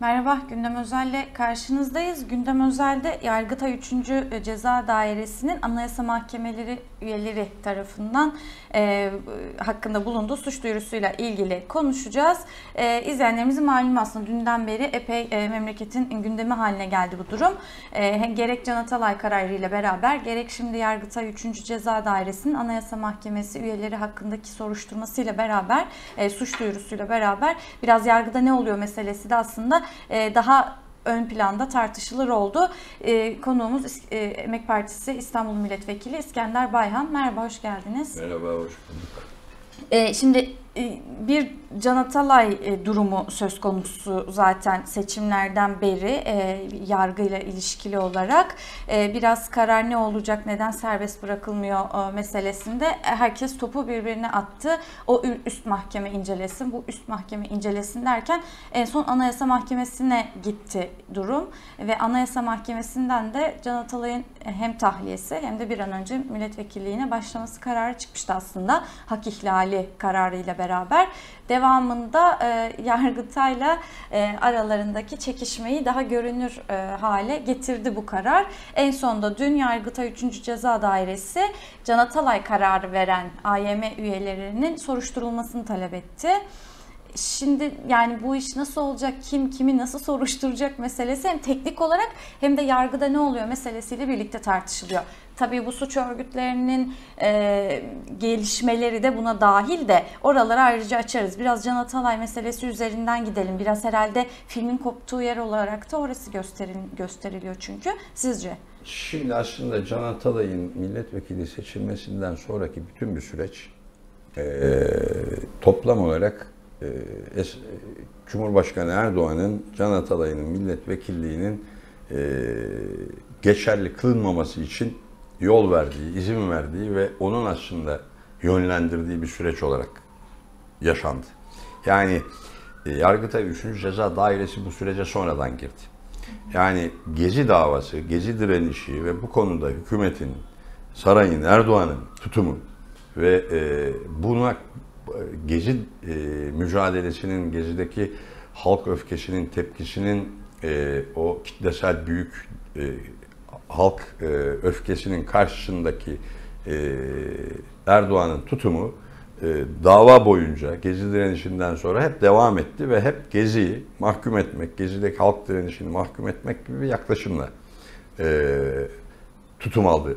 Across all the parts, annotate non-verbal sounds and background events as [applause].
Merhaba, Gündem Özel'le karşınızdayız. Gündem Özel'de Yargıtay 3. Ceza Dairesi'nin Anayasa Mahkemeleri üyeleri tarafından e, hakkında bulunduğu suç duyurusuyla ilgili konuşacağız. E, izleyenlerimizin malum aslında dünden beri epey e, memleketin gündemi haline geldi bu durum. E, gerek Can Atalay kararıyla beraber gerek şimdi Yargıtay 3. Ceza Dairesi'nin Anayasa Mahkemesi üyeleri hakkındaki soruşturmasıyla beraber, e, suç duyurusuyla beraber biraz yargıda ne oluyor meselesi de aslında e, daha ön planda tartışılır oldu. E, konuğumuz e, Emek Partisi İstanbul Milletvekili İskender Bayhan. Merhaba, hoş geldiniz. Merhaba, hoş bulduk. E, şimdi bir Can Atalay e, durumu söz konusu zaten seçimlerden beri e, yargıyla ilişkili olarak biraz karar ne olacak neden serbest bırakılmıyor meselesinde herkes topu birbirine attı. O üst mahkeme incelesin bu üst mahkeme incelesin derken en son Anayasa Mahkemesi'ne gitti durum ve Anayasa Mahkemesi'nden de Can Atalay'ın hem tahliyesi hem de bir an önce milletvekilliğine başlaması kararı çıkmıştı aslında hak ihlali kararıyla beraber. Devamında e, Yargıtay'la e, aralarındaki çekişmeyi daha görünür e, hale getirdi bu karar. En sonunda dün Yargıtay 3. Ceza Dairesi Can Atalay kararı veren AYM üyelerinin soruşturulmasını talep etti. Şimdi yani bu iş nasıl olacak, kim kimi nasıl soruşturacak meselesi hem teknik olarak hem de yargıda ne oluyor meselesiyle birlikte tartışılıyor. Tabii bu suç örgütlerinin e, gelişmeleri de buna dahil de oraları ayrıca açarız. Biraz Can Atalay meselesi üzerinden gidelim. Biraz herhalde filmin koptuğu yer olarak da orası gösterin, gösteriliyor çünkü. Sizce? Şimdi aslında Can Atalay'ın milletvekili seçilmesinden sonraki bütün bir süreç e, toplam olarak e, es, Cumhurbaşkanı Erdoğan'ın Can Atalay'ın milletvekilliğinin e, geçerli kılınmaması için yol verdiği, izin verdiği ve onun aslında yönlendirdiği bir süreç olarak yaşandı. Yani e, Yargıtay 3. Ceza Dairesi bu sürece sonradan girdi. Yani Gezi davası, Gezi direnişi ve bu konuda hükümetin, sarayın, Erdoğan'ın tutumu ve e, buna Gezi e, mücadelesinin, Gezi'deki halk öfkesinin, tepkisinin e, o kitlesel büyük e, halk e, öfkesinin karşısındaki e, Erdoğan'ın tutumu e, dava boyunca Gezi direnişinden sonra hep devam etti ve hep Gezi'yi mahkum etmek, Gezi'deki halk direnişini mahkum etmek gibi bir yaklaşımla e, tutum aldı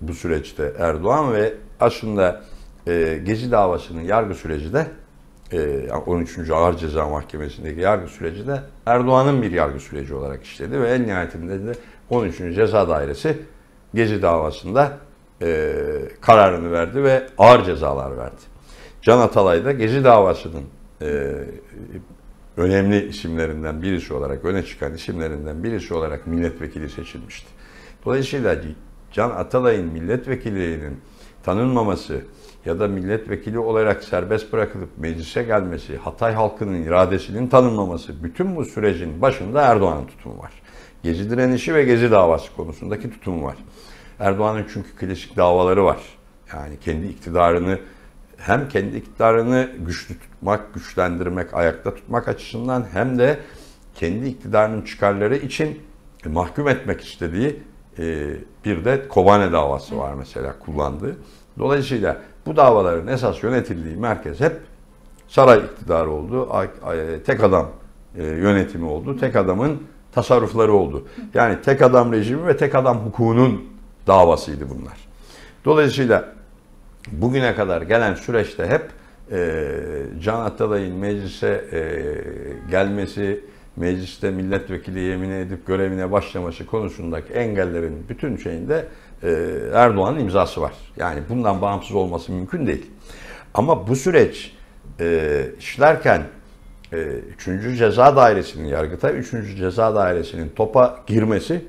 bu süreçte Erdoğan ve aslında e, Gezi davasının yargı süreci de e, 13. Ağır Ceza Mahkemesi'ndeki yargı süreci de Erdoğan'ın bir yargı süreci olarak işledi ve en nihayetinde de 13. Ceza Dairesi Gezi davasında e, kararını verdi ve ağır cezalar verdi. Can Atalay da Gezi davasının e, önemli isimlerinden birisi olarak, öne çıkan isimlerinden birisi olarak milletvekili seçilmişti. Dolayısıyla Can Atalay'ın milletvekilliğinin tanınmaması ya da milletvekili olarak serbest bırakılıp meclise gelmesi, Hatay halkının iradesinin tanınmaması, bütün bu sürecin başında Erdoğan'ın tutumu var. Gezi direnişi ve Gezi davası konusundaki tutumu var. Erdoğan'ın çünkü klasik davaları var. Yani kendi iktidarını hem kendi iktidarını güçlü tutmak, güçlendirmek, ayakta tutmak açısından hem de kendi iktidarının çıkarları için mahkum etmek istediği bir de Kobane davası var mesela kullandığı. Dolayısıyla bu davaların esas yönetildiği merkez hep saray iktidarı oldu. Tek adam e, yönetimi oldu. Tek adamın tasarrufları oldu. Yani tek adam rejimi ve tek adam hukukunun davasıydı bunlar. Dolayısıyla bugüne kadar gelen süreçte hep e, Can Atalay'ın meclise e, gelmesi, mecliste milletvekili yemin edip görevine başlaması konusundaki engellerin bütün şeyinde Erdoğan'ın imzası var. Yani bundan bağımsız olması mümkün değil. Ama bu süreç e, işlerken e, 3. Ceza Dairesi'nin, Yargıtay 3. Ceza Dairesi'nin topa girmesi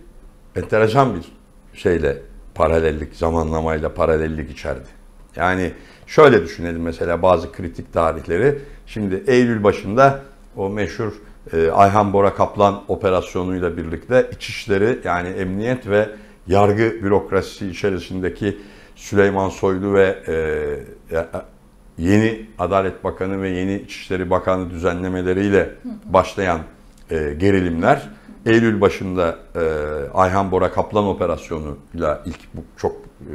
enteresan bir şeyle paralellik, zamanlamayla paralellik içerdi. Yani şöyle düşünelim mesela bazı kritik tarihleri. Şimdi Eylül başında o meşhur e, Ayhan Bora Kaplan operasyonuyla birlikte İçişleri yani emniyet ve yargı bürokrasisi içerisindeki Süleyman Soylu ve e, yeni Adalet Bakanı ve yeni İçişleri Bakanı düzenlemeleriyle başlayan e, gerilimler. Eylül başında e, Ayhan Bora Kaplan operasyonuyla ilk bu çok e,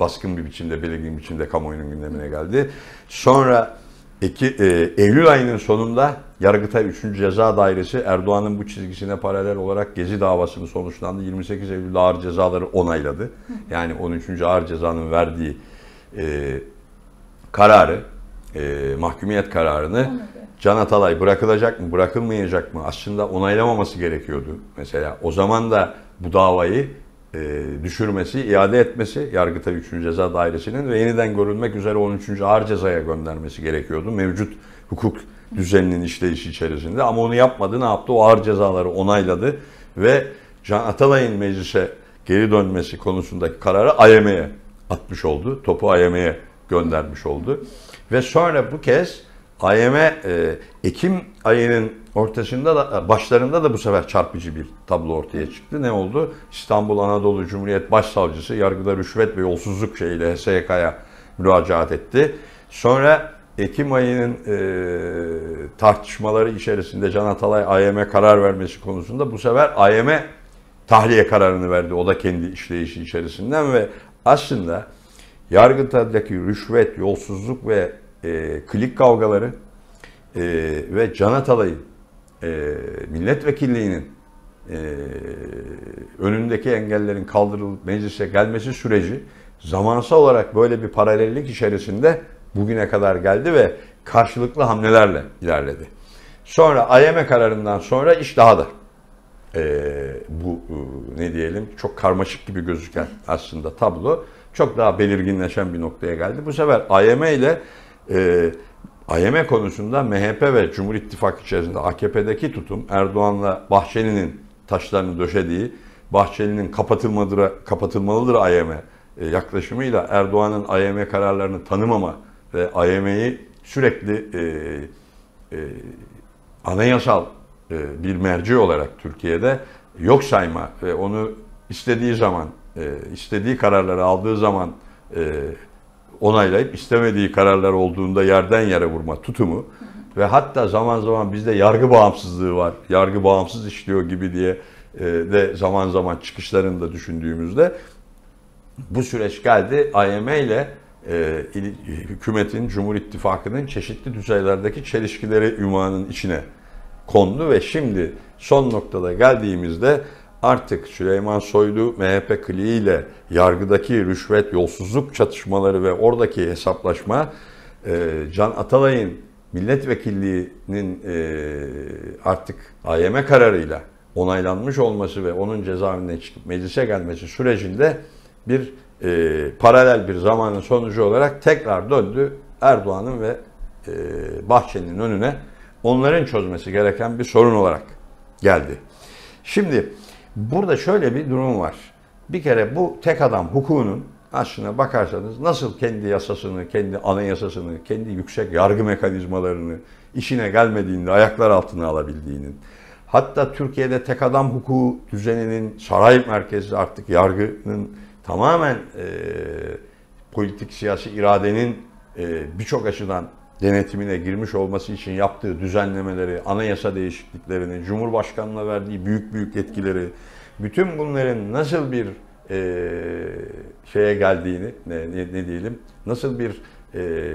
baskın bir biçimde, belirgin biçimde kamuoyunun gündemine geldi. Sonra iki, e, Eylül ayının sonunda Yargıtay 3. Ceza Dairesi Erdoğan'ın bu çizgisine paralel olarak Gezi davasını sonuçlandı. 28 Eylül ağır cezaları onayladı. Yani 13. ağır cezanın verdiği e, kararı, e, mahkumiyet kararını Can Atalay bırakılacak mı, bırakılmayacak mı? Aslında onaylamaması gerekiyordu mesela. O zaman da bu davayı e, düşürmesi, iade etmesi Yargıtay 3. Ceza Dairesi'nin ve yeniden görülmek üzere 13. Ağır Ceza'ya göndermesi gerekiyordu. Mevcut hukuk düzeninin işleyişi içerisinde. Ama onu yapmadı. Ne yaptı? O ağır cezaları onayladı ve Can Atalay'ın meclise geri dönmesi konusundaki kararı AYM'ye atmış oldu. Topu AYM'ye göndermiş oldu. Ve sonra bu kez AYM e, Ekim ayının ortasında da başlarında da bu sefer çarpıcı bir tablo ortaya çıktı. Ne oldu? İstanbul Anadolu Cumhuriyet Başsavcısı yargıda rüşvet ve yolsuzluk şeyiyle HSYK'ya müracaat etti. Sonra Ekim ayının e, tartışmaları içerisinde Can Atalay AYM karar vermesi konusunda bu sefer AYM tahliye kararını verdi. O da kendi işleyişi içerisinden ve aslında Yargıtay'daki rüşvet, yolsuzluk ve e, klik kavgaları e, ve Can Atalay'ın e, milletvekilliğinin e, önündeki engellerin kaldırılıp meclise gelmesi süreci zamansal olarak böyle bir paralellik içerisinde bugüne kadar geldi ve karşılıklı hamlelerle ilerledi. Sonra AYM kararından sonra iş daha da e, bu e, ne diyelim çok karmaşık gibi gözüken aslında tablo çok daha belirginleşen bir noktaya geldi. Bu sefer AYM ile e, AYM konusunda MHP ve Cumhur İttifakı içerisinde AKP'deki tutum Erdoğan'la Bahçeli'nin taşlarını döşediği, Bahçeli'nin kapatılmalıdır, kapatılmalıdır AYM e, yaklaşımıyla Erdoğan'ın AYM kararlarını tanımama ve AYM'yi sürekli e, e, anayasal e, bir merci olarak Türkiye'de yok sayma ve onu istediği zaman, e, istediği kararları aldığı zaman e, onaylayıp istemediği kararlar olduğunda yerden yere vurma tutumu ve hatta zaman zaman bizde yargı bağımsızlığı var, yargı bağımsız işliyor gibi diye de zaman zaman çıkışlarını da düşündüğümüzde bu süreç geldi. AYM ile e, hükümetin, Cumhur İttifakı'nın çeşitli düzeylerdeki çelişkileri ünvanın içine kondu ve şimdi son noktada geldiğimizde artık Süleyman Soylu MHP kliğiyle yargıdaki rüşvet, yolsuzluk çatışmaları ve oradaki hesaplaşma e, Can Atalay'ın milletvekilliğinin e, artık AYM kararıyla onaylanmış olması ve onun cezaevinden çıkıp meclise gelmesi sürecinde bir e, paralel bir zamanın sonucu olarak tekrar döndü Erdoğan'ın ve e, Bahçeli'nin önüne onların çözmesi gereken bir sorun olarak geldi. Şimdi burada şöyle bir durum var. Bir kere bu tek adam hukukunun aslına bakarsanız nasıl kendi yasasını, kendi anayasasını, kendi yüksek yargı mekanizmalarını işine gelmediğinde ayaklar altına alabildiğinin, hatta Türkiye'de tek adam hukuku düzeninin saray merkezi artık yargının tamamen e, politik siyasi iradenin e, birçok açıdan denetimine girmiş olması için yaptığı düzenlemeleri, anayasa değişikliklerini, Cumhurbaşkanı'na verdiği büyük büyük yetkileri, bütün bunların nasıl bir e, şeye geldiğini, ne, ne, ne diyelim, nasıl bir e,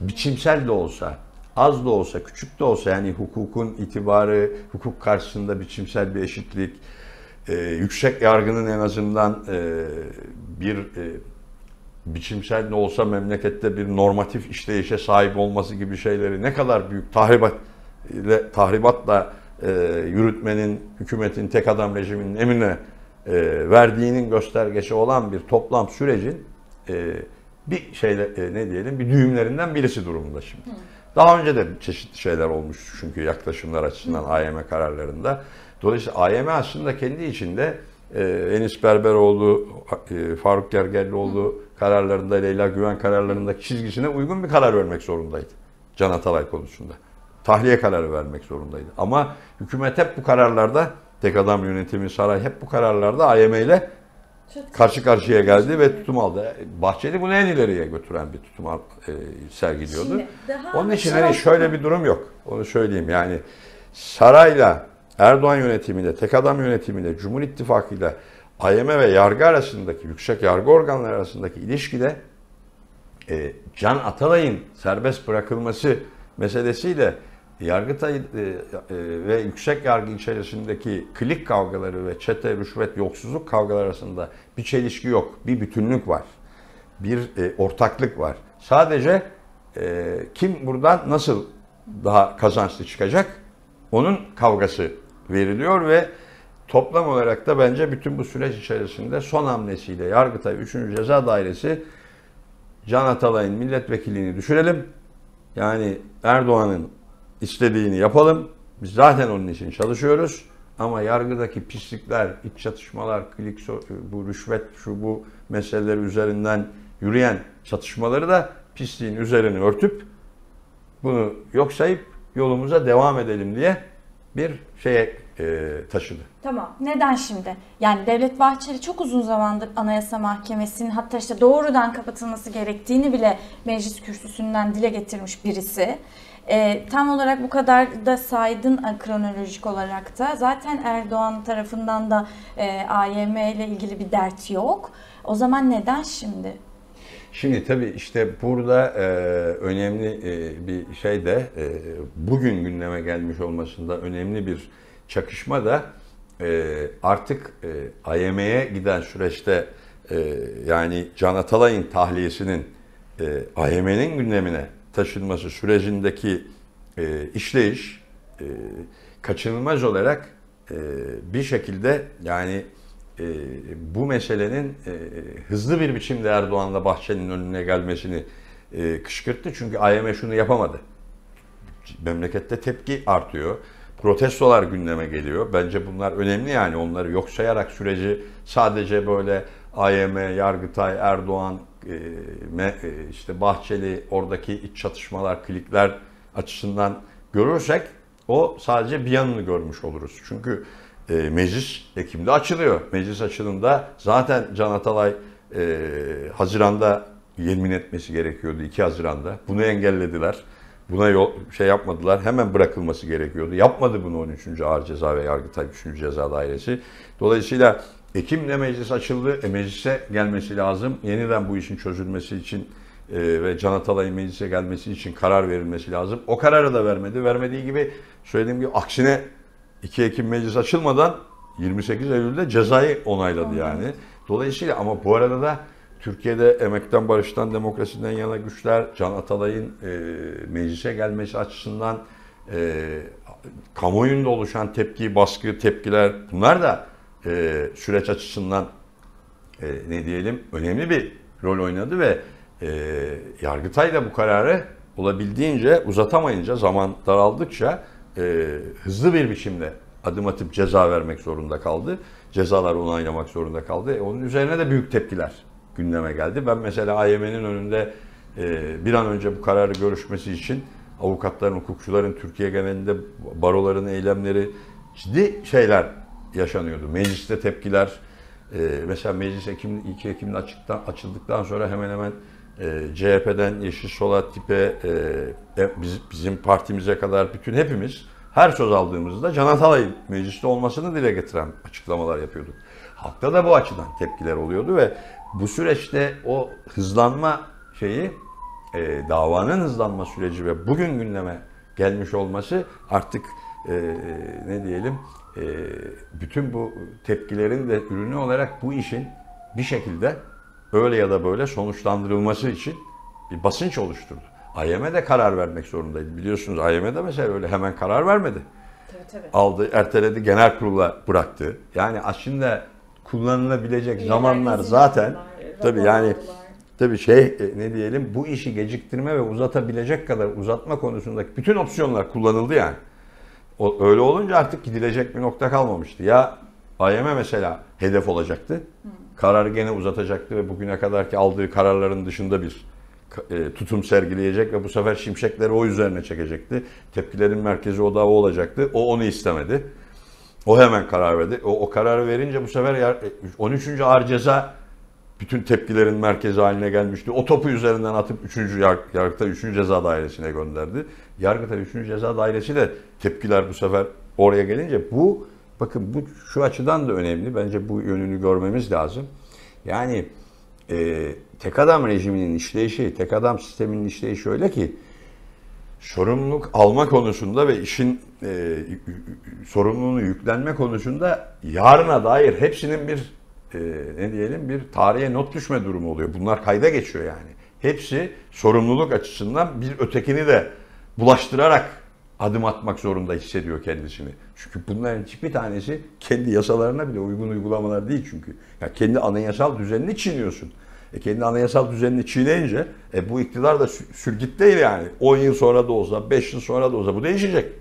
biçimsel de olsa, az da olsa, küçük de olsa yani hukukun itibarı, hukuk karşısında biçimsel bir eşitlik, e, yüksek yargının en azından e, bir e, biçimsel de olsa memlekette bir normatif işleyişe sahip olması gibi şeyleri ne kadar büyük tahribat ile tahribatla e, yürütmenin, hükümetin tek adam rejiminin emrine e, verdiğinin göstergesi olan bir toplam sürecin e, bir şeyle e, ne diyelim bir düğümlerinden birisi durumunda şimdi. Hı. Daha önce de çeşitli şeyler olmuş çünkü yaklaşımlar açısından Hı. AYM kararlarında. Dolayısıyla AYM aslında kendi içinde e, Enis Berberoğlu, e, Faruk Gergerlioğlu kararlarında, Leyla Güven kararlarındaki çizgisine uygun bir karar vermek zorundaydı. Can Atalay konusunda. Tahliye kararı vermek zorundaydı. Ama hükümet hep bu kararlarda, tek adam yönetimi, saray hep bu kararlarda AYM ile karşı karşıya geldi ve tutum aldı. Bahçeli bunu en ileriye götüren bir tutum e, sergiliyordu. Onun için hani şöyle bir durum yok. Onu söyleyeyim yani sarayla Erdoğan yönetimiyle, tek adam yönetimiyle, Cumhur İttifakı'yla AYM ve yargı arasındaki, yüksek yargı organları arasındaki ilişkide e, Can Atalay'ın serbest bırakılması meselesiyle Yargıtay e, e, ve yüksek yargı içerisindeki klik kavgaları ve çete, rüşvet, yolsuzluk kavgaları arasında bir çelişki yok. Bir bütünlük var. Bir e, ortaklık var. Sadece kim buradan nasıl daha kazançlı çıkacak onun kavgası veriliyor ve toplam olarak da bence bütün bu süreç içerisinde son hamlesiyle Yargıtay 3. Ceza Dairesi Can Atalay'ın milletvekilliğini düşürelim. Yani Erdoğan'ın istediğini yapalım. Biz zaten onun için çalışıyoruz. Ama yargıdaki pislikler, iç çatışmalar, klik, bu rüşvet, şu bu meseleler üzerinden yürüyen çatışmaları da pisliğin üzerini örtüp bunu yok sayıp yolumuza devam edelim diye bir şeye e, taşıdı. Tamam. Neden şimdi? Yani Devlet Bahçeli çok uzun zamandır Anayasa Mahkemesi'nin hatta işte doğrudan kapatılması gerektiğini bile meclis kürsüsünden dile getirmiş birisi. E, tam olarak bu kadar da saydın kronolojik olarak da zaten Erdoğan tarafından da e, AYM ile ilgili bir dert yok. O zaman neden şimdi? Şimdi tabii işte burada e, önemli e, bir şey de e, bugün gündeme gelmiş olmasında önemli bir çakışma da e, artık e, AYM'ye giden süreçte e, yani Can Atalay'ın tahliyesinin e, AYM'nin gündemine taşınması sürecindeki e, işleyiş e, kaçınılmaz olarak e, bir şekilde yani e, bu meselenin e, hızlı bir biçimde Erdoğan'la Bahçeli'nin önüne gelmesini e, kışkırttı. Çünkü AYM şunu yapamadı. Memlekette tepki artıyor. Protestolar gündeme geliyor. Bence bunlar önemli yani onları yok sayarak süreci sadece böyle AYM, Yargıtay, Erdoğan, işte Bahçeli oradaki iç çatışmalar, klikler açısından görürsek o sadece bir yanını görmüş oluruz. Çünkü e, meclis Ekim'de açılıyor. Meclis açılımda zaten Can Atalay e, Haziran'da yemin etmesi gerekiyordu 2 Haziran'da. Bunu engellediler. Buna yol, şey yapmadılar. Hemen bırakılması gerekiyordu. Yapmadı bunu 13. Ağır Ceza ve Yargıtay 3. Ceza Dairesi. Dolayısıyla Ekim'de meclis açıldı. E, meclise gelmesi lazım. Yeniden bu işin çözülmesi için e, ve Can Atalay'ın meclise gelmesi için karar verilmesi lazım. O kararı da vermedi. Vermediği gibi söylediğim gibi aksine 2 Ekim meclis açılmadan 28 Eylül'de cezayı onayladı yani. Dolayısıyla ama bu arada da Türkiye'de emekten, barıştan, demokrasiden yana güçler Can Atalay'ın e, meclise gelmesi açısından e, kamuoyunda oluşan tepki, baskı, tepkiler bunlar da e, süreç açısından e, ne diyelim önemli bir rol oynadı ve e, Yargıtay da bu kararı olabildiğince uzatamayınca zaman daraldıkça e, hızlı bir biçimde adım atıp ceza vermek zorunda kaldı. Cezalar onaylamak zorunda kaldı. E, onun üzerine de büyük tepkiler gündeme geldi. Ben mesela AYM'nin önünde e, bir an önce bu kararı görüşmesi için avukatların, hukukçuların Türkiye genelinde baroların eylemleri ciddi şeyler yaşanıyordu. Mecliste tepkiler, e, mesela meclis Ekim, 2 Ekim'de açıktan, açıldıktan sonra hemen hemen e, CHP'den Yeşil Sol'a tipe e, biz, bizim partimize kadar bütün hepimiz her söz aldığımızda Can Atalay'ın mecliste olmasını dile getiren açıklamalar yapıyorduk. Halkta da bu açıdan tepkiler oluyordu ve bu süreçte o hızlanma şeyi e, davanın hızlanma süreci ve bugün gündeme gelmiş olması artık e, ne diyelim e, bütün bu tepkilerin de ürünü olarak bu işin bir şekilde öyle ya da böyle sonuçlandırılması için bir basınç oluşturdu. AYM de karar vermek zorundaydı. Biliyorsunuz AYM de mesela öyle hemen karar vermedi. Tabii, tabii. Aldı, erteledi, genel kurula bıraktı. Yani aslında kullanılabilecek zamanlar zaten tabii yani tabii şey e, ne diyelim bu işi geciktirme ve uzatabilecek kadar uzatma konusundaki bütün opsiyonlar kullanıldı yani. O, öyle olunca artık gidilecek bir nokta kalmamıştı. Ya AYM mesela hedef olacaktı. Kararı gene uzatacaktı ve bugüne kadarki aldığı kararların dışında bir e, tutum sergileyecek ve bu sefer şimşekleri o üzerine çekecekti. Tepkilerin merkezi o da o olacaktı. O onu istemedi. O hemen karar verdi. O, o kararı verince bu sefer 13. E, ağır ceza bütün tepkilerin merkezi haline gelmişti. O topu üzerinden atıp 3. Yargıtay 3. Ceza Dairesi'ne gönderdi. Yargıtay 3. Ceza Dairesi de tepkiler bu sefer oraya gelince bu bakın bu şu açıdan da önemli. Bence bu yönünü görmemiz lazım. Yani e, tek adam rejiminin işleyişi, tek adam sisteminin işleyişi öyle ki sorumluluk alma konusunda ve işin e, sorumluluğunu yüklenme konusunda yarına dair hepsinin bir e, ne diyelim bir tarihe not düşme durumu oluyor. Bunlar kayda geçiyor yani. Hepsi sorumluluk açısından bir ötekini de bulaştırarak adım atmak zorunda hissediyor kendisini. Çünkü bunların hiçbir tanesi kendi yasalarına bile uygun uygulamalar değil çünkü. Ya kendi anayasal düzenini çiğniyorsun. E kendi anayasal düzenini çiğneyince e bu iktidar da sürgit değil yani. 10 yıl sonra da olsa, 5 yıl sonra da olsa bu değişecek.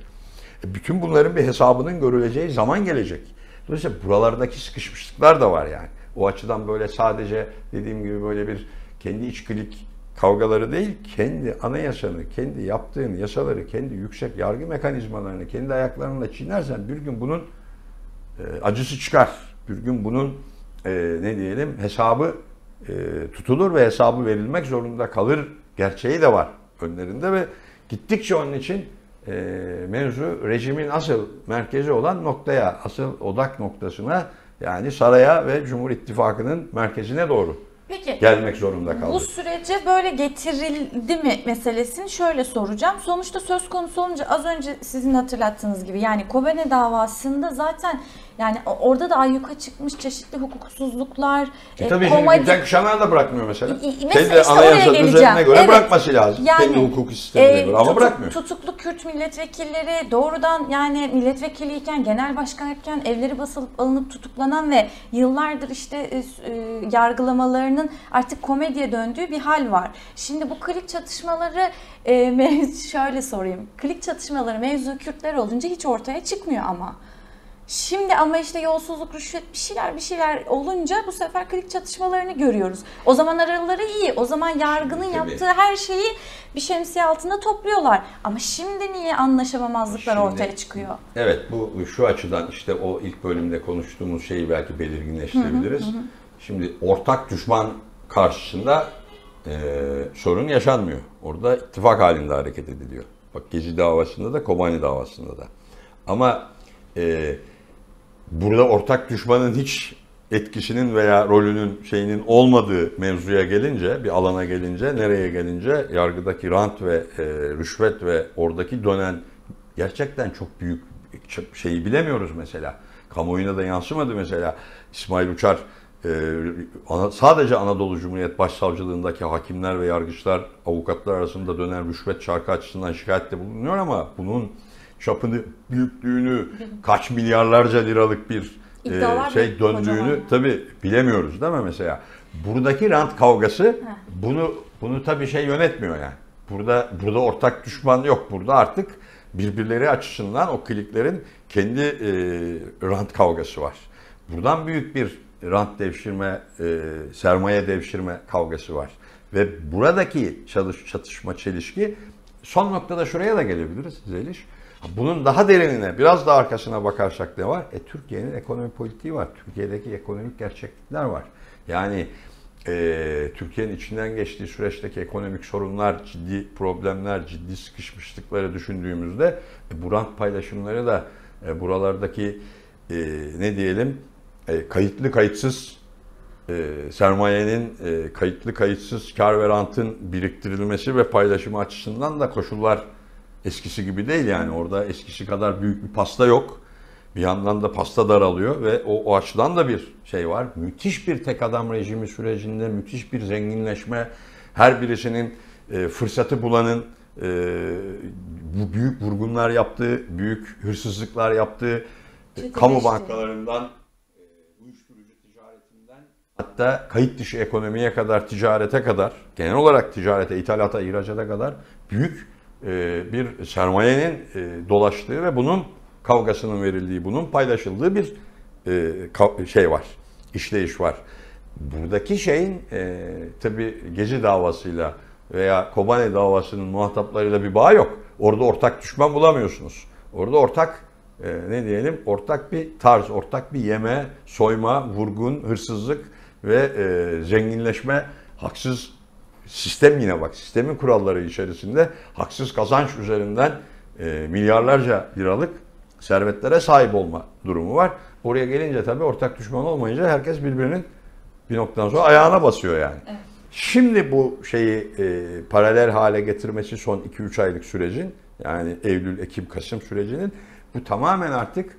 E bütün bunların bir hesabının görüleceği zaman gelecek. Dolayısıyla buralardaki sıkışmışlıklar da var yani. O açıdan böyle sadece dediğim gibi böyle bir kendi içkilik kavgaları değil, kendi anayasanı, kendi yaptığın yasaları, kendi yüksek yargı mekanizmalarını kendi ayaklarınla çiğnersen bir gün bunun e, acısı çıkar. Bir gün bunun e, ne diyelim hesabı e, tutulur ve hesabı verilmek zorunda kalır gerçeği de var önlerinde ve gittikçe onun için e, mevzu rejimin asıl merkezi olan noktaya, asıl odak noktasına yani saraya ve Cumhur İttifakı'nın merkezine doğru Peki, gelmek zorunda kaldı. Bu sürece böyle getirildi mi meselesini şöyle soracağım. Sonuçta söz konusu olunca az önce sizin hatırlattığınız gibi yani Kobane davasında zaten yani orada da ayyuka çıkmış çeşitli hukuksuzluklar. E, tabii şimdi komadi- Gülten Kışanlar da bırakmıyor mesela. İ- mesela Kendi işte anayasa düzenine göre Evet. bırakması lazım. Yani, Kendi hukuk sistemine e, göre ama tutuk- bırakmıyor. Tutuklu Kürt milletvekilleri doğrudan yani milletvekiliyken, genel başkanken evleri basılıp alınıp tutuklanan ve yıllardır işte e, e, yargılamalarının artık komediye döndüğü bir hal var. Şimdi bu klik çatışmaları e, [laughs] şöyle sorayım. Klik çatışmaları mevzu Kürtler olunca hiç ortaya çıkmıyor ama. Şimdi ama işte yolsuzluk, rüşvet bir şeyler bir şeyler olunca bu sefer klik çatışmalarını görüyoruz. O zaman araları iyi. O zaman yargının Tabii. yaptığı her şeyi bir şemsiye altında topluyorlar. Ama şimdi niye anlaşamamazlıklar Şimdi- ortaya çıkıyor? Evet bu şu açıdan işte o ilk bölümde konuştuğumuz şeyi belki belirginleştirebiliriz. Şimdi ortak düşman karşısında e, sorun yaşanmıyor. Orada ittifak halinde hareket ediliyor. Bak Gezi davasında da Kobani davasında da. Ama e, burada ortak düşmanın hiç etkisinin veya rolünün şeyinin olmadığı mevzuya gelince, bir alana gelince, nereye gelince yargıdaki rant ve e, rüşvet ve oradaki dönen gerçekten çok büyük şeyi bilemiyoruz mesela. Kamuoyuna da yansımadı mesela. İsmail Uçar e, sadece Anadolu Cumhuriyet Başsavcılığındaki hakimler ve yargıçlar, avukatlar arasında dönen rüşvet çarkı açısından şikayette bulunuyor ama bunun çapını, büyüklüğünü, kaç milyarlarca liralık bir e, şey döndüğünü tabi bilemiyoruz değil mi mesela? Buradaki rant kavgası bunu bunu tabii şey yönetmiyor yani. Burada burada ortak düşman yok. Burada artık birbirleri açısından o kliklerin kendi e, rant kavgası var. Buradan büyük bir rant devşirme, e, sermaye devşirme kavgası var. Ve buradaki çalış, çatışma, çelişki son noktada şuraya da gelebiliriz Zeliş. Bunun daha derinine, biraz da arkasına bakarsak ne var? E, Türkiye'nin ekonomi politiği var. Türkiye'deki ekonomik gerçeklikler var. Yani e, Türkiye'nin içinden geçtiği süreçteki ekonomik sorunlar, ciddi problemler, ciddi sıkışmışlıkları düşündüğümüzde e, bu rant paylaşımları da e, buralardaki e, ne diyelim e, kayıtlı kayıtsız e, sermayenin e, kayıtlı kayıtsız kar ve rantın biriktirilmesi ve paylaşımı açısından da koşullar eskisi gibi değil yani orada eskisi kadar büyük bir pasta yok. Bir yandan da pasta daralıyor ve o, o açıdan da bir şey var. Müthiş bir tek adam rejimi sürecinde müthiş bir zenginleşme. Her birisinin e, fırsatı bulanın e, bu büyük vurgunlar yaptığı, büyük hırsızlıklar yaptığı, e, kamu bankalarından e, uyuşturucu ticaretinden hatta kayıt dışı ekonomiye kadar, ticarete kadar, genel olarak ticarete, ithalata, ihracata kadar büyük bir sermayenin e, dolaştığı ve bunun kavgasının verildiği, bunun paylaşıldığı bir e, şey var, işleyiş var. Buradaki şeyin e, tabi Gezi davasıyla veya Kobane davasının muhataplarıyla bir bağ yok. Orada ortak düşman bulamıyorsunuz. Orada ortak e, ne diyelim ortak bir tarz, ortak bir yeme, soyma, vurgun, hırsızlık ve e, zenginleşme, haksız sistem yine bak sistemin kuralları içerisinde haksız kazanç üzerinden e, milyarlarca liralık servetlere sahip olma durumu var. Oraya gelince tabii ortak düşman olmayınca herkes birbirinin bir noktadan sonra ayağına basıyor yani. Evet. Şimdi bu şeyi e, paralel hale getirmesi son 2-3 aylık sürecin yani Eylül, Ekim, Kasım sürecinin bu tamamen artık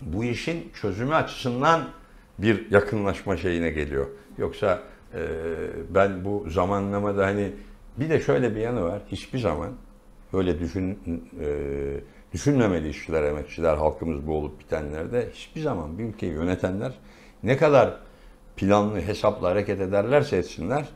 bu işin çözümü açısından bir yakınlaşma şeyine geliyor. Yoksa ben bu zamanlamada hani bir de şöyle bir yanı var. Hiçbir zaman böyle düşün e, düşünmemeli işçiler, emekçiler, halkımız bu olup bitenlerde hiçbir zaman bir ülkeyi yönetenler ne kadar planlı hesapla hareket ederlerse etsinler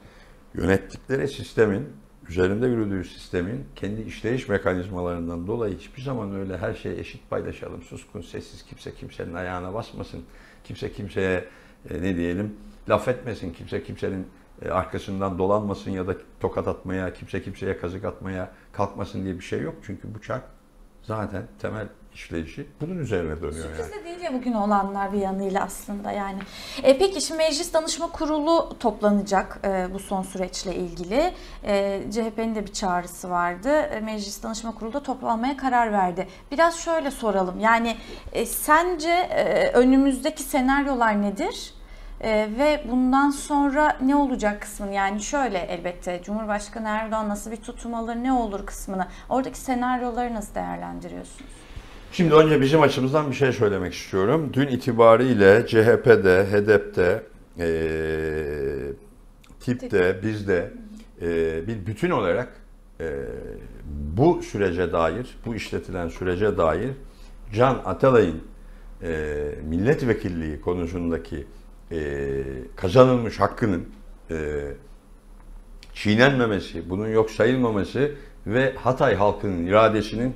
yönettikleri sistemin üzerinde yürüdüğü sistemin kendi işleyiş mekanizmalarından dolayı hiçbir zaman öyle her şeyi eşit paylaşalım, suskun, sessiz, kimse kimsenin ayağına basmasın, kimse kimseye e, ne diyelim laf etmesin, kimse kimsenin e, arkasından dolanmasın ya da tokat atmaya, kimse kimseye kazık atmaya kalkmasın diye bir şey yok. Çünkü bu çark zaten temel işleyişi bunun üzerine dönüyor yani. Sürpriz de değil ya bugün olanlar bir yanıyla aslında yani. E, peki şimdi Meclis Danışma Kurulu toplanacak e, bu son süreçle ilgili. E, CHP'nin de bir çağrısı vardı. E, Meclis Danışma Kurulu da toplanmaya karar verdi. Biraz şöyle soralım. Yani e, sence e, önümüzdeki senaryolar nedir? E, ve bundan sonra ne olacak kısmını yani şöyle elbette Cumhurbaşkanı Erdoğan nasıl bir tutum alır ne olur kısmını oradaki senaryoları nasıl değerlendiriyorsunuz? Şimdi önce bizim açımızdan bir şey söylemek istiyorum. Dün itibariyle CHP'de, HDP'de, e, TİP'te, bizde e, bir bütün olarak e, bu sürece dair, bu işletilen sürece dair Can Atalay'ın e, milletvekilliği konusundaki e, kazanılmış hakkının e, çiğnenmemesi, bunun yok sayılmaması ve Hatay halkının iradesinin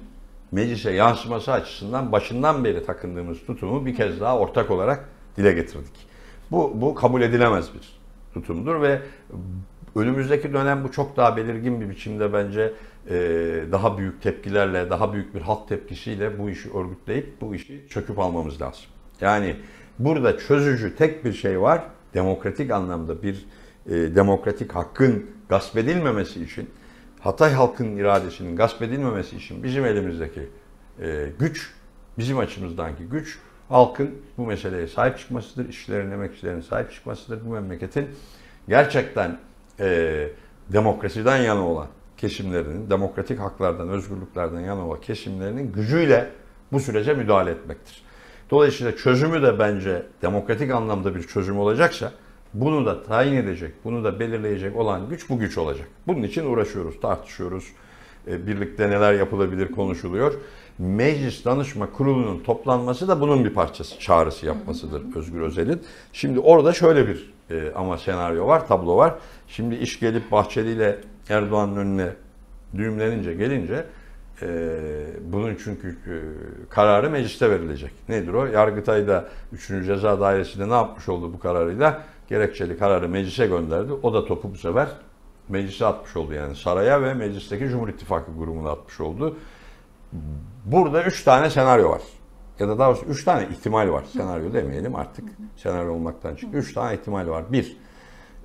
meclise yansıması açısından başından beri takındığımız tutumu bir kez daha ortak olarak dile getirdik. Bu, bu kabul edilemez bir tutumdur ve önümüzdeki dönem bu çok daha belirgin bir biçimde bence e, daha büyük tepkilerle, daha büyük bir halk tepkisiyle bu işi örgütleyip bu işi çöküp almamız lazım. Yani burada çözücü tek bir şey var. Demokratik anlamda bir e, demokratik hakkın gasp edilmemesi için Hatay halkının iradesinin gasp edilmemesi için bizim elimizdeki e, güç, bizim açımızdaki güç halkın bu meseleye sahip çıkmasıdır, işçilerin, emekçilerin sahip çıkmasıdır. Bu memleketin gerçekten e, demokrasiden yana olan kesimlerinin, demokratik haklardan, özgürlüklerden yana olan kesimlerinin gücüyle bu sürece müdahale etmektir. Dolayısıyla çözümü de bence demokratik anlamda bir çözüm olacaksa bunu da tayin edecek, bunu da belirleyecek olan güç bu güç olacak. Bunun için uğraşıyoruz, tartışıyoruz. E, birlikte neler yapılabilir konuşuluyor. Meclis Danışma Kurulu'nun toplanması da bunun bir parçası, çağrısı yapmasıdır Özgür Özel'in. Şimdi orada şöyle bir e, ama senaryo var, tablo var. Şimdi iş gelip Bahçeli ile Erdoğan'ın önüne düğümlenince, gelince bunun çünkü e, kararı mecliste verilecek. Nedir o? Yargıtay'da 3. Ceza Dairesi'nde ne yapmış oldu bu kararıyla? Gerekçeli kararı meclise gönderdi. O da topu bu sefer meclise atmış oldu. Yani saraya ve meclisteki Cumhur İttifakı grubuna atmış oldu. Burada üç tane senaryo var. Ya da daha doğrusu üç tane ihtimal var. Senaryo demeyelim artık. Senaryo olmaktan çıktı. Üç tane ihtimal var. Bir,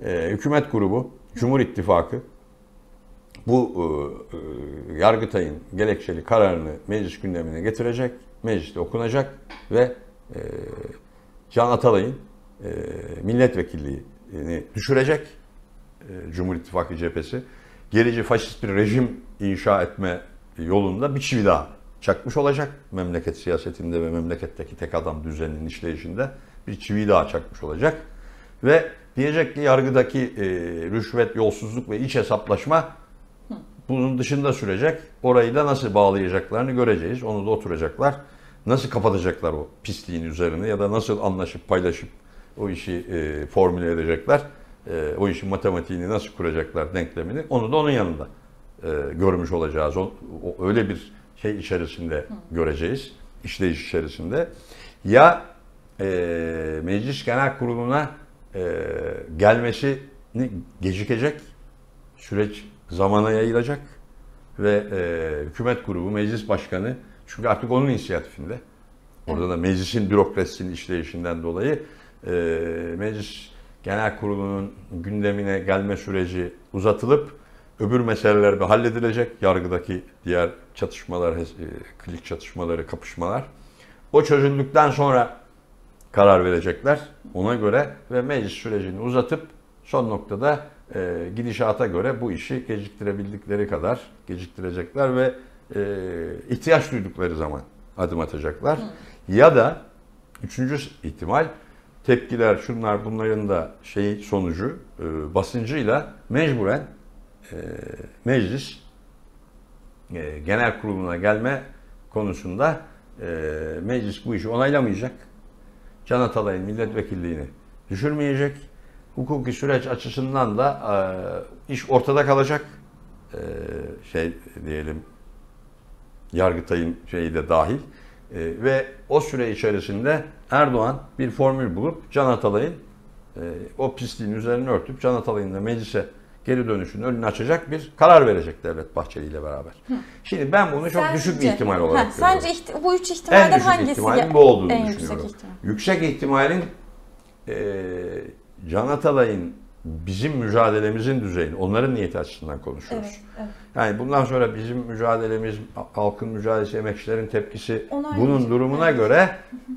e, hükümet grubu, Cumhur İttifakı bu e, e, Yargıtay'ın gerekçeli kararını meclis gündemine getirecek, mecliste okunacak ve e, Can Atalay'ın e, milletvekilliğini düşürecek e, Cumhur İttifakı cephesi. Gerici faşist bir rejim inşa etme yolunda bir çivi daha çakmış olacak. Memleket siyasetinde ve memleketteki tek adam düzeninin işleyişinde bir çivi daha çakmış olacak. Ve diyecek ki yargıdaki e, rüşvet, yolsuzluk ve iç hesaplaşma bunun dışında sürecek. Orayı da nasıl bağlayacaklarını göreceğiz. Onu da oturacaklar. Nasıl kapatacaklar o pisliğin üzerine ya da nasıl anlaşıp paylaşıp o işi e, formüle edecekler. E, o işin matematiğini nasıl kuracaklar denklemini onu da onun yanında e, görmüş olacağız. O, o, öyle bir şey içerisinde Hı. göreceğiz. işleyiş içerisinde. Ya e, Meclis Genel Kurulu'na e, gelmesi gecikecek. Süreç zamana yayılacak ve e, hükümet grubu, meclis başkanı çünkü artık onun inisiyatifinde. Orada da meclisin bürokrasisinin işleyişinden dolayı e, meclis genel kurulunun gündemine gelme süreci uzatılıp Öbür meseleler bir halledilecek. Yargıdaki diğer çatışmalar, e, klik çatışmaları, kapışmalar. O çözüldükten sonra karar verecekler ona göre ve meclis sürecini uzatıp son noktada e, gidişata göre bu işi geciktirebildikleri kadar geciktirecekler ve e, ihtiyaç duydukları zaman adım atacaklar. Ya da üçüncü ihtimal tepkiler şunlar bunların da şey sonucu e, basıncıyla mecburen e, meclis e, genel kuruluna gelme konusunda e, meclis bu işi onaylamayacak. Can Atalay'ın milletvekilliğini düşürmeyecek. Hukuki süreç açısından da e, iş ortada kalacak. E, şey diyelim Yargıtay'ın şeyi de dahil. E, ve o süre içerisinde Erdoğan bir formül bulup Can Atalay'ın e, o pisliğin üzerine örtüp Can Atalay'ın da meclise geri dönüşün önünü açacak bir karar verecek Devlet Bahçeli ile beraber. Şimdi ben bunu çok Sence- düşük bir ihtimal Ha, olarak Sence görüyorum. ihti- bu üç En ihtimalden düşük hangisi ihtimalin bu olduğunu en yüksek düşünüyorum. ihtimal? Yüksek ihtimalin e, Can Atalay'ın bizim mücadelemizin düzeyini, onların niyeti açısından konuşuyoruz. Evet, evet. Yani bundan sonra bizim mücadelemiz, halkın mücadelesi, emekçilerin tepkisi Onay bunun edecek, durumuna evet. göre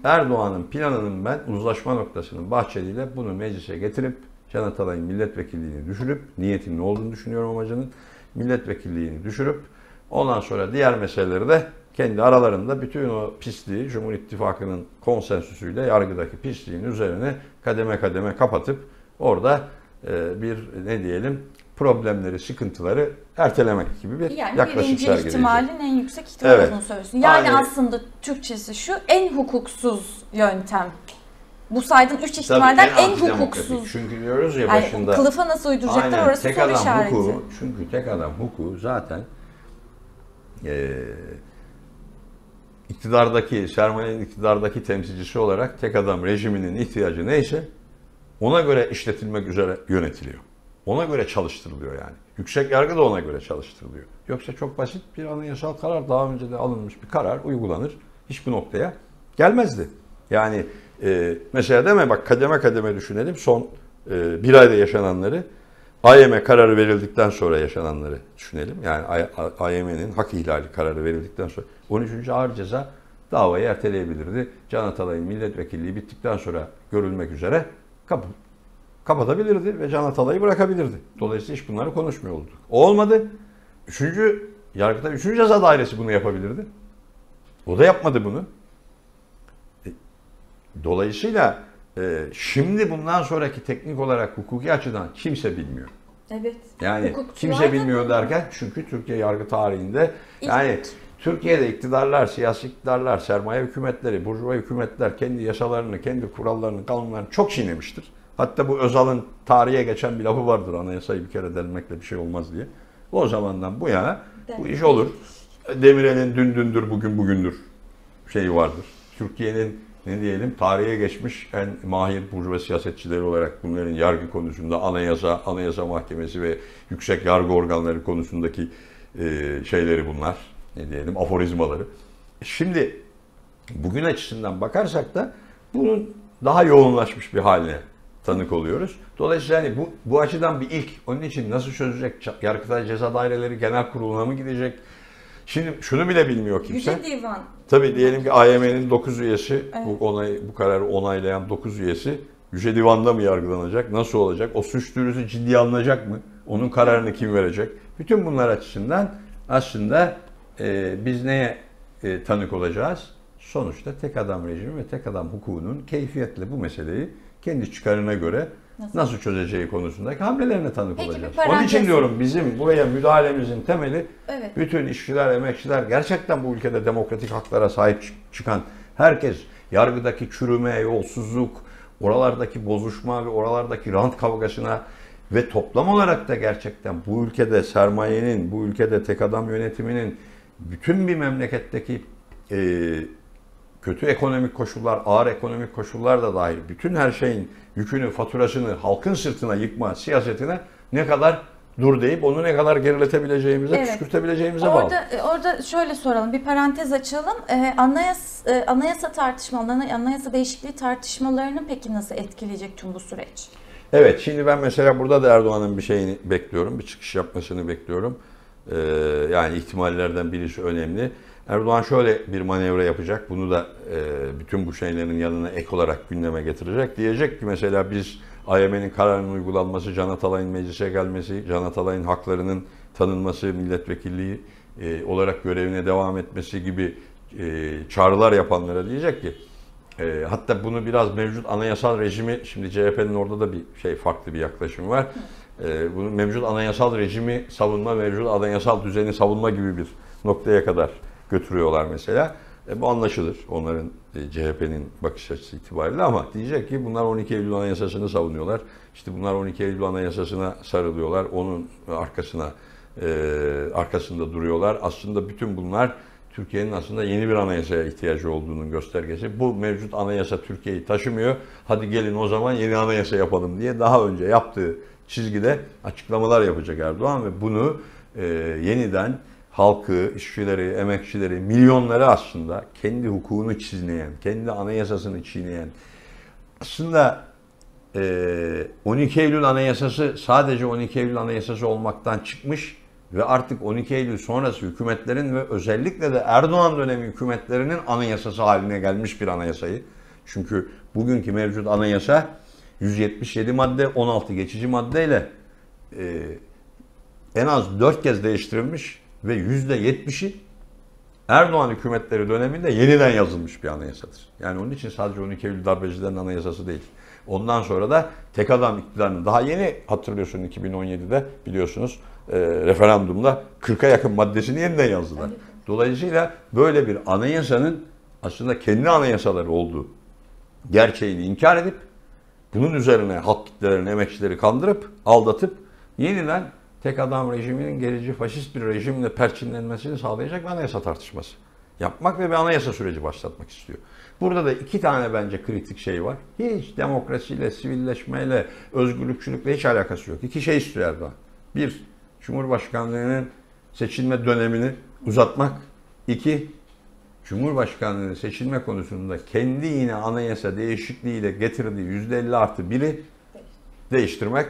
Erdoğan'ın planının ben uzlaşma noktasının Bahçeli ile bunu meclise getirip Can Atalay'ın milletvekilliğini düşürüp niyetinin ne olduğunu düşünüyorum amacının milletvekilliğini düşürüp ondan sonra diğer meseleleri de kendi aralarında bütün o pisliği Cumhur İttifakı'nın konsensüsüyle yargıdaki pisliğin üzerine kademe kademe kapatıp orada e, bir ne diyelim problemleri, sıkıntıları ertelemek gibi bir Yani yaklaşım birinci sergileyecek. ihtimalin en yüksek ihtimal Evet. olduğunu söylüyorsun. Yani Aynen. aslında Türkçesi şu en hukuksuz yöntem. Bu saydığın üç Tabii ihtimalden en, antidemokratik. hukuksuz. Çünkü diyoruz ya Yani başında. kılıfa nasıl uyduracaklar Aynen, orası tek soru adam işareti. hukuku, çünkü tek adam hukuku zaten eee iktidardaki, sermayenin iktidardaki temsilcisi olarak tek adam rejiminin ihtiyacı neyse ona göre işletilmek üzere yönetiliyor. Ona göre çalıştırılıyor yani. Yüksek yargı da ona göre çalıştırılıyor. Yoksa çok basit bir anayasal karar daha önce de alınmış bir karar uygulanır. Hiçbir noktaya gelmezdi. Yani e, mesela deme bak kademe kademe düşünelim son e, bir ayda yaşananları AYM kararı verildikten sonra yaşananları düşünelim. Yani AYM'nin hak ihlali kararı verildikten sonra 13. ağır ceza davayı erteleyebilirdi. Can Atalay'ın milletvekilliği bittikten sonra görülmek üzere kapı, kapatabilirdi ve Can Atalay'ı bırakabilirdi. Dolayısıyla hiç bunları konuşmuyor olduk. O olmadı. Üçüncü, Yargıtay Üçüncü Ceza Dairesi bunu yapabilirdi. O da yapmadı bunu. E, Dolayısıyla e, şimdi bundan sonraki teknik olarak hukuki açıdan kimse bilmiyor. Evet. Yani Hukukçular kimse bilmiyor derken çünkü Türkiye yargı tarihinde İlk- yani Türkiye'de iktidarlar, siyasi iktidarlar, sermaye hükümetleri, burjuva hükümetler kendi yasalarını, kendi kurallarını, kanunlarını çok çiğnemiştir. Hatta bu Özal'ın tarihe geçen bir lafı vardır anayasayı bir kere delmekle bir şey olmaz diye. O zamandan bu yana bu iş olur. Demirel'in dün dündür bugün bugündür şeyi vardır. Türkiye'nin ne diyelim tarihe geçmiş en mahir burjuva siyasetçileri olarak bunların yargı konusunda anayasa, anayasa mahkemesi ve yüksek yargı organları konusundaki e, şeyleri bunlar. Ne diyelim aforizmaları. Şimdi bugün açısından bakarsak da bunun daha yoğunlaşmış bir haline tanık oluyoruz. Dolayısıyla yani bu, bu açıdan bir ilk. Onun için nasıl çözecek? Yargıtay Ceza Daireleri Genel Kurulu'na mı gidecek? Şimdi şunu bile bilmiyor kimse. Yüce Divan. Tabii diyelim ki AYM'nin 9 üyesi, Evet. bu, onay, bu kararı onaylayan 9 üyesi Yüce Divan'da mı yargılanacak? Nasıl olacak? O suç duyurusu ciddiye alınacak mı? Onun kararını kim verecek? Bütün bunlar açısından aslında e, biz neye e, tanık olacağız? Sonuçta tek adam rejimi ve tek adam hukukunun keyfiyetle bu meseleyi kendi çıkarına göre Nasıl? nasıl, çözeceği konusundaki hamlelerine tanık Peki olacağız. Onun için diyorum bizim buraya müdahalemizin temeli Evet. bütün işçiler, emekçiler gerçekten bu ülkede demokratik haklara sahip çık- çıkan herkes yargıdaki çürüme, yolsuzluk, oralardaki bozuşma ve oralardaki rant kavgasına ve toplam olarak da gerçekten bu ülkede sermayenin, bu ülkede tek adam yönetiminin bütün bir memleketteki e, kötü ekonomik koşullar, ağır ekonomik koşullar da dahil bütün her şeyin yükünü, faturasını halkın sırtına yıkma siyasetine ne kadar dur deyip onu ne kadar geriletebileceğimize, Evet. püskürtebileceğimize bağlı. Orada e, orada şöyle soralım, bir parantez açalım. Ee, anayasa, e, anayasa tartışmalarını, anayasa değişikliği tartışmalarını peki nasıl etkileyecek tüm bu süreç? Evet şimdi ben mesela burada da Erdoğan'ın bir şeyini bekliyorum. Bir çıkış yapmasını bekliyorum. Ee, yani ihtimallerden birisi önemli. Erdoğan şöyle bir manevra yapacak. Bunu da e, bütün bu şeylerin yanına ek olarak gündeme getirecek. Diyecek ki mesela biz AYM'nin kararının uygulanması, Can Atalay'ın meclise gelmesi, Can Atalay'ın haklarının tanınması, milletvekilliği e, olarak görevine devam etmesi gibi e, çağrılar yapanlara diyecek ki e, hatta bunu biraz mevcut anayasal rejimi, şimdi CHP'nin orada da bir şey farklı bir yaklaşım var. E, bunu mevcut anayasal rejimi savunma, mevcut anayasal düzeni savunma gibi bir noktaya kadar götürüyorlar mesela. E, bu anlaşılır onların e, CHP'nin bakış açısı itibariyle ama diyecek ki bunlar 12 Eylül Anayasası'nı savunuyorlar. İşte bunlar 12 Eylül Anayasası'na sarılıyorlar. Onun arkasına e, arkasında duruyorlar. Aslında bütün bunlar Türkiye'nin aslında yeni bir anayasaya ihtiyacı olduğunun göstergesi. Bu mevcut anayasa Türkiye'yi taşımıyor. Hadi gelin o zaman yeni anayasa yapalım diye daha önce yaptığı çizgide açıklamalar yapacak Erdoğan ve bunu e, yeniden halkı, işçileri, emekçileri, milyonları aslında kendi hukukunu çiğneyen, kendi anayasasını çiğneyen, aslında e, 12 Eylül Anayasası sadece 12 Eylül Anayasası olmaktan çıkmış ve artık 12 Eylül sonrası hükümetlerin ve özellikle de Erdoğan dönemi hükümetlerinin anayasası haline gelmiş bir anayasayı. Çünkü bugünkü mevcut anayasa 177 madde, 16 geçici maddeyle e, en az 4 kez değiştirilmiş ve %70'i Erdoğan hükümetleri döneminde yeniden yazılmış bir anayasadır. Yani onun için sadece 12 Eylül darbecilerin anayasası değil. Ondan sonra da tek adam iktidarının daha yeni hatırlıyorsun 2017'de biliyorsunuz e, referandumda 40'a yakın maddesini yeniden yazdılar. Dolayısıyla böyle bir anayasanın aslında kendi anayasaları olduğu gerçeğini inkar edip bunun üzerine halk kitlelerini, emekçileri kandırıp, aldatıp yeniden tek adam rejiminin gerici faşist bir rejimle perçinlenmesini sağlayacak bir anayasa tartışması yapmak ve bir anayasa süreci başlatmak istiyor. Burada da iki tane bence kritik şey var. Hiç demokrasiyle, sivilleşmeyle, özgürlükçülükle hiç alakası yok. İki şey istiyor Erdoğan. Bir, Cumhurbaşkanlığının seçilme dönemini uzatmak. İki, Cumhurbaşkanlığı seçilme konusunda kendi yine anayasa değişikliğiyle getirdiği %50 artı biri değiştirmek.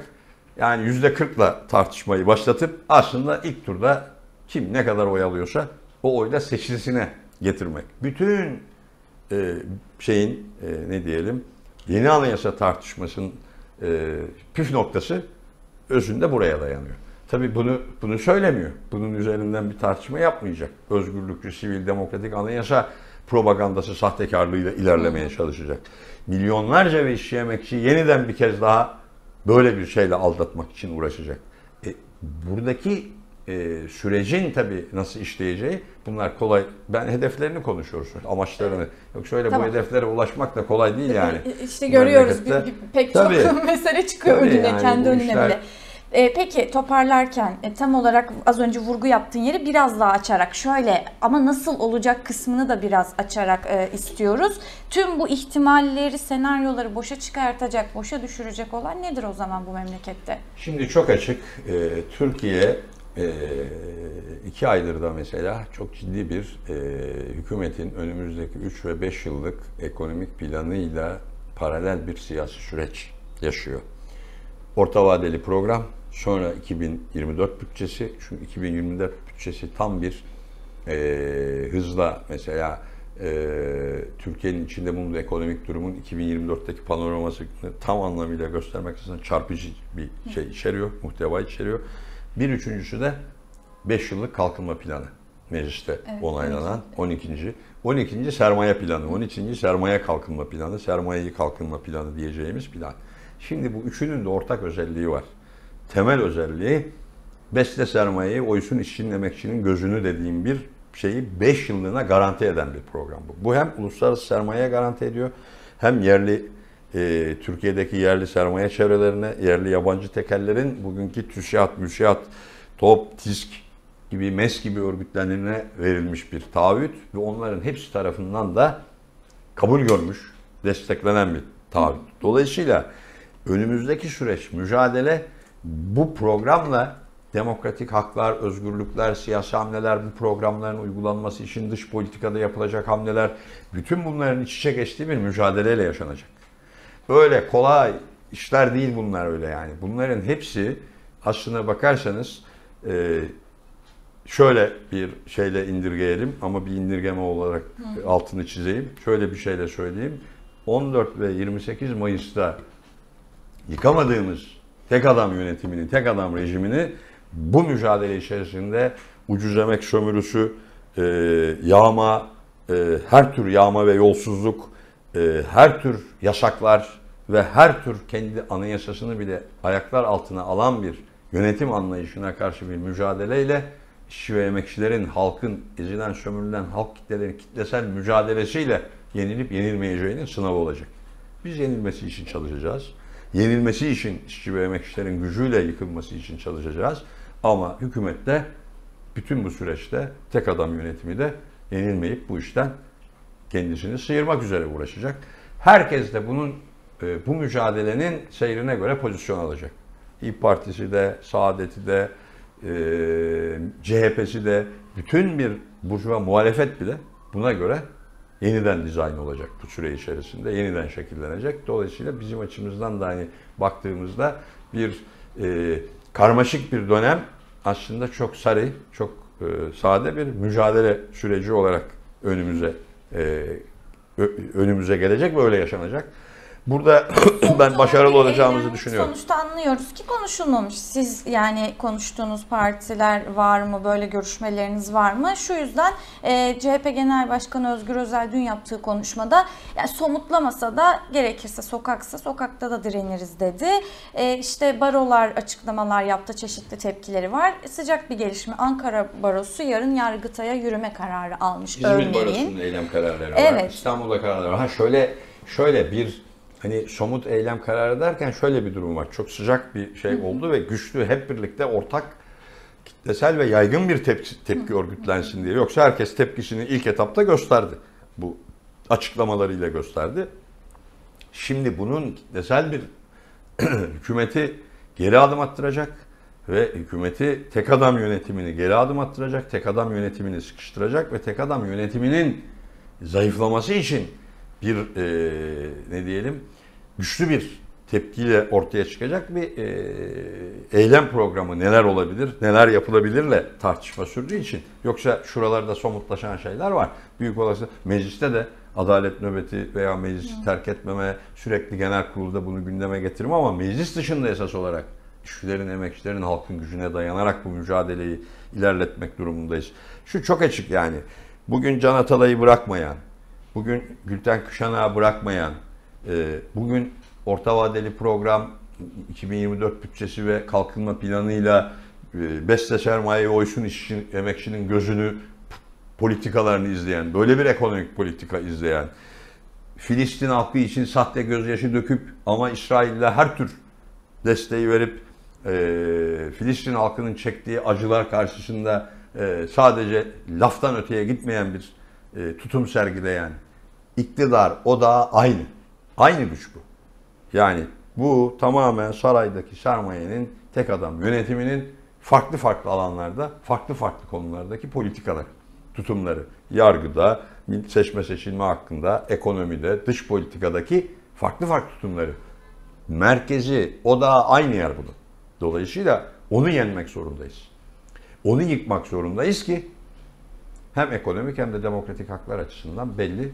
Yani %40'la tartışmayı başlatıp aslında ilk turda kim ne kadar oy alıyorsa o oyla seçilisine getirmek. Bütün e, şeyin e, ne diyelim yeni anayasa tartışmasının e, püf noktası özünde buraya dayanıyor. Tabii bunu bunu söylemiyor. Bunun üzerinden bir tartışma yapmayacak. Özgürlükçü, sivil, demokratik anayasa propagandası sahtekarlığıyla ilerlemeye çalışacak. Milyonlarca ve işçi emekçi yeniden bir kez daha böyle bir şeyle aldatmak için uğraşacak. E, buradaki e, sürecin tabii nasıl işleyeceği bunlar kolay. Ben hedeflerini konuşuyoruz, amaçlarını. Yoksa öyle Tamam. bu hedeflere ulaşmak da kolay değil yani. E, İşte görüyoruz bir, bir- pek Tabii. çok [laughs] mesele çıkıyor önüne yani kendi önüne bile. E, peki toparlarken e, tam olarak az önce vurgu yaptığın yeri biraz daha açarak şöyle ama nasıl olacak kısmını da biraz açarak e, istiyoruz. Tüm bu ihtimalleri, senaryoları boşa çıkartacak, boşa düşürecek olan nedir o zaman bu memlekette? Şimdi çok açık. Ee, Türkiye e, iki aydır da mesela çok ciddi bir e, hükümetin önümüzdeki 3 ve 5 yıllık ekonomik planıyla paralel bir siyasi süreç yaşıyor. Orta vadeli program, sonra 2024 bütçesi. Çünkü 2024 bütçesi tam bir e, hızla mesela e, Türkiye'nin içinde bulunduğu ekonomik durumun 2024'teki panoramasını tam anlamıyla göstermek için çarpıcı bir şey içeriyor, muhteva içeriyor. Bir üçüncüsü de 5 yıllık kalkınma planı mecliste Evet, onaylanan 12. 12. sermaye planı, 13. sermaye kalkınma planı, sermayeyi kalkınma planı diyeceğimiz plan. Şimdi bu üçünün de ortak özelliği var. Temel özelliği besle sermayeyi oysun işçinin emekçinin gözünü dediğim bir şeyi 5 yıllığına garanti eden bir program bu. Bu hem uluslararası sermayeye garanti ediyor hem yerli e, Türkiye'deki yerli sermaye çevrelerine, yerli yabancı tekellerin bugünkü TÜSİAD, MÜSİAD, TOP, TİSK gibi MES gibi örgütlerine verilmiş bir taahhüt ve onların hepsi tarafından da kabul görmüş, desteklenen bir taahhüt. Dolayısıyla önümüzdeki süreç, mücadele bu programla demokratik haklar, özgürlükler, siyasi hamleler, bu programların uygulanması için dış politikada yapılacak hamleler, bütün bunların iç içe geçtiği bir mücadeleyle yaşanacak. Öyle kolay işler değil bunlar öyle yani. Bunların hepsi aslına bakarsanız e, şöyle bir şeyle indirgeyelim ama bir indirgeme olarak altını çizeyim. Şöyle bir şeyle söyleyeyim. 14 ve 28 Mayıs'ta yıkamadığımız tek adam yönetimini, tek adam rejimini bu mücadele içerisinde ucuz emek sömürüsü, e, yağma, e, her tür yağma ve yolsuzluk, e, her tür yasaklar ve her tür kendi anayasasını bile ayaklar altına alan bir yönetim anlayışına karşı bir mücadeleyle işçi ve emekçilerin, halkın, ezilen, sömürülen halk kitlelerin kitlesel mücadelesiyle yenilip yenilmeyeceğinin sınavı olacak. Biz yenilmesi için çalışacağız. Yenilmesi için işçi ve emekçilerin gücüyle yıkılması için çalışacağız. Ama hükümet de bütün bu süreçte tek adam yönetimi de yenilmeyip bu işten kendisini sıyırmak üzere uğraşacak. Herkes de bunun e, bu mücadelenin seyrine göre pozisyon alacak. İYİ Partisi de, Saadet'i de, e, CHP'si de, bütün bir burjuva muhalefet bile buna göre yeniden dizayn olacak bu süre içerisinde. Yeniden şekillenecek. Dolayısıyla bizim açımızdan da hani baktığımızda bir e, karmaşık bir dönem aslında çok sarı, çok e, sade bir mücadele süreci olarak önümüze e, önümüze gelecek ve öyle yaşanacak. Burada [clears throat] ben başarılı olacağımızı düşünüyorum. Sonuçta anlıyoruz ki konuşulmamış. Siz yani konuştuğunuz partiler var mı? Böyle görüşmeleriniz var mı? Şu yüzden e, CHP Genel Başkanı Özgür Özel dün yaptığı konuşmada yani somutlamasa da gerekirse sokaksa sokakta da direniriz dedi. E, işte barolar açıklamalar yaptı. Çeşitli tepkileri var. Sıcak bir gelişme. Ankara Barosu yarın Yargıtay'a yürüme kararı almış İzmir örneğin. Barosu'nun eylem kararları var. Evet. İstanbul'da kararlar var. Ha şöyle şöyle bir hani somut eylem kararı derken şöyle bir durum var. Çok sıcak bir şey oldu ve güçlü hep birlikte ortak kitlesel ve yaygın bir tepki, tepki örgütlensin diye. Yoksa herkes tepkisini ilk etapta gösterdi. Bu açıklamalarıyla gösterdi. Şimdi bunun kitlesel bir [clears throat] hükümeti geri adım attıracak ve hükümeti tek adam yönetimini geri adım attıracak, tek adam yönetimini sıkıştıracak ve tek adam yönetiminin zayıflaması için bir e, ne diyelim güçlü bir tepkiyle ortaya çıkacak bir e, eylem programı neler olabilir, neler yapılabilirle tartışma sürdüğü için. Yoksa şuralarda somutlaşan şeyler var. Büyük olasılıkla mecliste de adalet nöbeti veya meclisi terk etmeme, sürekli genel kurulda bunu gündeme getirme ama meclis dışında esas olarak işçilerin, emekçilerin, halkın gücüne dayanarak bu mücadeleyi ilerletmek durumundayız. Şu çok açık yani. Bugün Can Atalay'ı bırakmayan, bugün Gülten Kışanak'ı bırakmayan, e, bugün orta vadeli program 2024 bütçesi ve kalkınma planıyla e, beste sermaye oysun işçi, emekçinin gözünü politikalarını izleyen, böyle bir ekonomik politika izleyen, Filistin halkı için sahte gözyaşı döküp ama İsrail'le her tür desteği verip e, Filistin halkının çektiği acılar karşısında e, sadece laftan öteye gitmeyen bir e, tutum sergileyen iktidar o da aynı. Aynı güç bu. Yani bu tamamen saraydaki sermayenin tek adam yönetiminin farklı farklı alanlarda, farklı farklı konulardaki politikalar, tutumları, yargıda, seçme seçilme hakkında, ekonomide, dış politikadaki farklı farklı tutumları. Merkezi, o da aynı yer bunun. Dolayısıyla onu yenmek zorundayız. Onu yıkmak zorundayız ki hem ekonomik hem de demokratik haklar açısından belli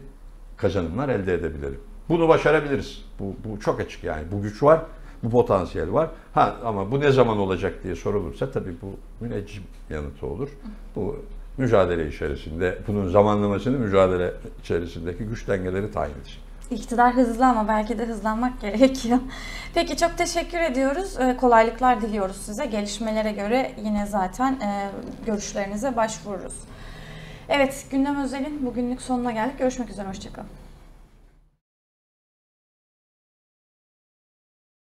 kazanımlar elde edebilelim. Bunu başarabiliriz. Bu, bu çok açık yani. Bu güç var, bu potansiyel var. Ha ama bu ne zaman olacak diye sorulursa tabii bu müneccim yanıtı olur. Bu mücadele içerisinde, bunun zamanlamasını mücadele içerisindeki güç dengeleri tayin edecek. İktidar hızlı ama belki de hızlanmak [laughs] gerekiyor. Peki çok teşekkür ediyoruz. Ee, kolaylıklar diliyoruz size. Gelişmelere göre yine zaten e, görüşlerinize başvururuz. Evet, Gündem Özel'in bugünlük sonuna geldik. Görüşmek üzere, hoşçakalın.